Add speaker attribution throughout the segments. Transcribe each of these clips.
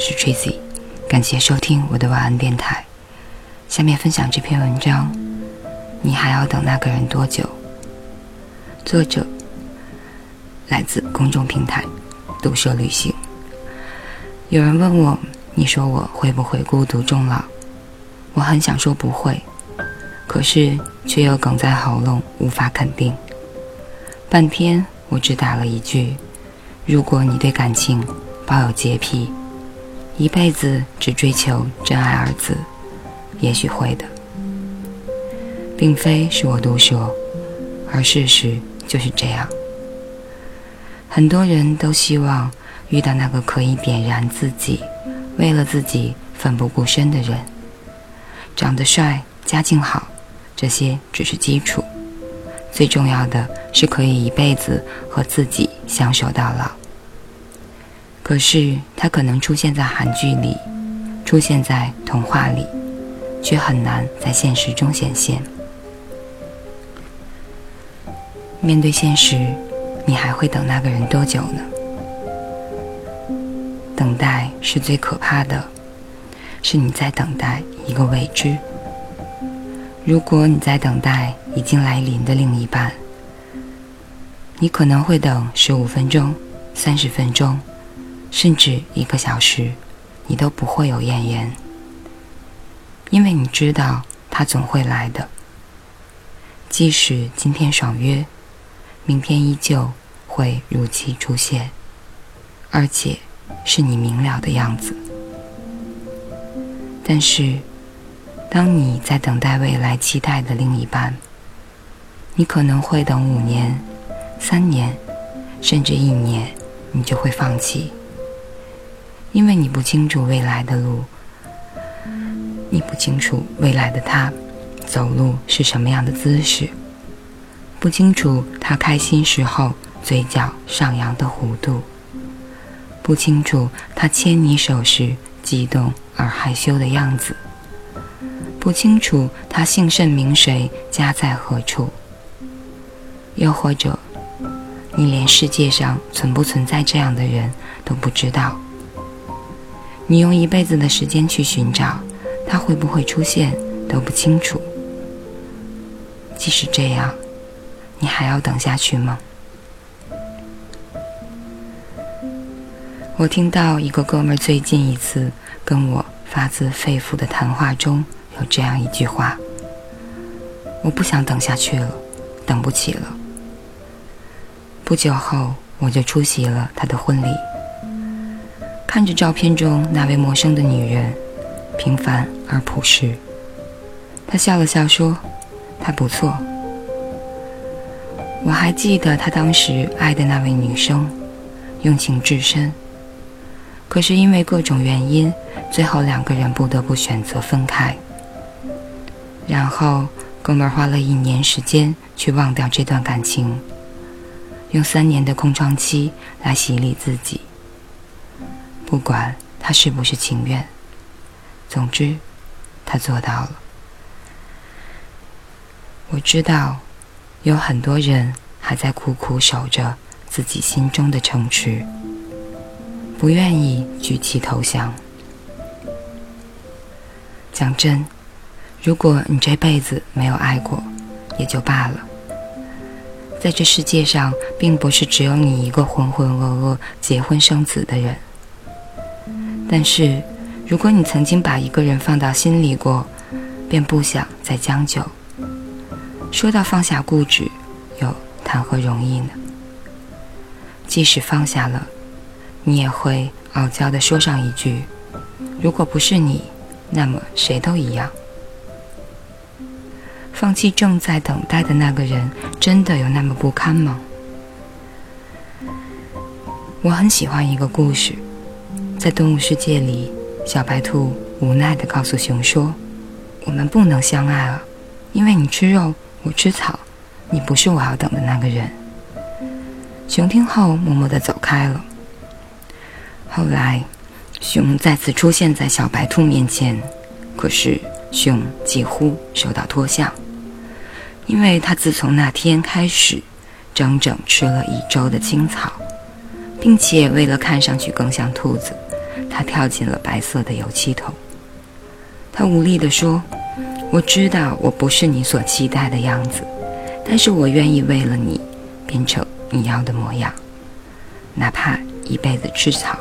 Speaker 1: 是 Tracy，感谢收听我的晚安电台。下面分享这篇文章：你还要等那个人多久？作者来自公众平台毒舌旅行。有人问我，你说我会不会孤独终老？我很想说不会，可是却又哽在喉咙，无法肯定。半天，我只打了一句：如果你对感情抱有洁癖，一辈子只追求真爱二字，也许会的。并非是我毒舌，而事实就是这样。很多人都希望遇到那个可以点燃自己，为了自己奋不顾身的人。长得帅，家境好，这些只是基础，最重要的是可以一辈子和自己相守到老。可是他可能出现在韩剧里，出现在童话里，却很难在现实中显现。面对现实，你还会等那个人多久呢？等待是最可怕的。是你在等待一个未知。如果你在等待已经来临的另一半，你可能会等十五分钟、三十分钟，甚至一个小时，你都不会有怨言，因为你知道他总会来的。即使今天爽约，明天依旧会如期出现，而且是你明了的样子。但是，当你在等待未来期待的另一半，你可能会等五年、三年，甚至一年，你就会放弃，因为你不清楚未来的路，你不清楚未来的他走路是什么样的姿势，不清楚他开心时候嘴角上扬的弧度，不清楚他牵你手时激动。而害羞的样子，不清楚他姓甚名谁，家在何处。又或者，你连世界上存不存在这样的人都不知道。你用一辈子的时间去寻找，他会不会出现都不清楚。即使这样，你还要等下去吗？我听到一个哥们儿最近一次跟我。发自肺腑的谈话中有这样一句话：“我不想等下去了，等不起了。”不久后，我就出席了他的婚礼。看着照片中那位陌生的女人，平凡而朴实，他笑了笑说：“她不错。”我还记得他当时爱的那位女生，用情至深。可是因为各种原因，最后两个人不得不选择分开。然后哥们儿花了一年时间去忘掉这段感情，用三年的空窗期来洗礼自己。不管他是不是情愿，总之他做到了。我知道有很多人还在苦苦守着自己心中的城池。不愿意举旗投降。讲真，如果你这辈子没有爱过，也就罢了。在这世界上，并不是只有你一个浑浑噩噩结婚生子的人。但是，如果你曾经把一个人放到心里过，便不想再将就。说到放下固执，又谈何容易呢？即使放下了。你也会傲娇地说上一句：“如果不是你，那么谁都一样。”放弃正在等待的那个人，真的有那么不堪吗？我很喜欢一个故事，在动物世界里，小白兔无奈地告诉熊说：“我们不能相爱了，因为你吃肉，我吃草，你不是我要等的那个人。”熊听后默默地走开了。后来，熊再次出现在小白兔面前，可是熊几乎受到脱相，因为他自从那天开始，整整吃了一周的青草，并且为了看上去更像兔子，他跳进了白色的油漆桶。他无力地说：“我知道我不是你所期待的样子，但是我愿意为了你变成你要的模样，哪怕一辈子吃草，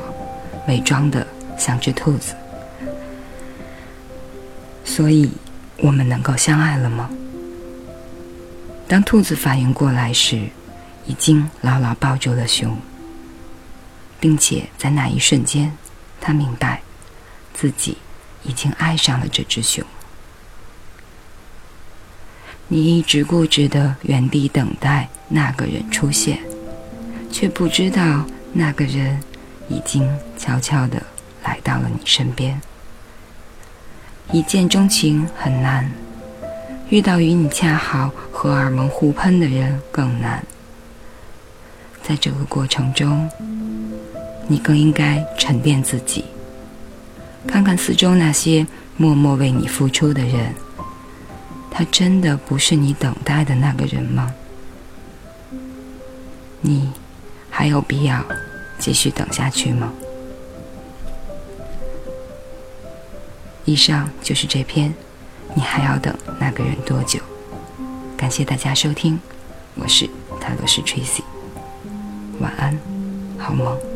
Speaker 1: 伪装的像只兔子。所以，我们能够相爱了吗？”当兔子反应过来时，已经牢牢抱住了熊，并且在那一瞬间，他明白自己。已经爱上了这只熊。你一直固执的原地等待那个人出现，却不知道那个人已经悄悄的来到了你身边。一见钟情很难，遇到与你恰好荷尔蒙互喷的人更难。在这个过程中，你更应该沉淀自己。看看四周那些默默为你付出的人，他真的不是你等待的那个人吗？你还有必要继续等下去吗？以上就是这篇，你还要等那个人多久？感谢大家收听，我是泰罗斯 Tracy，晚安，好梦。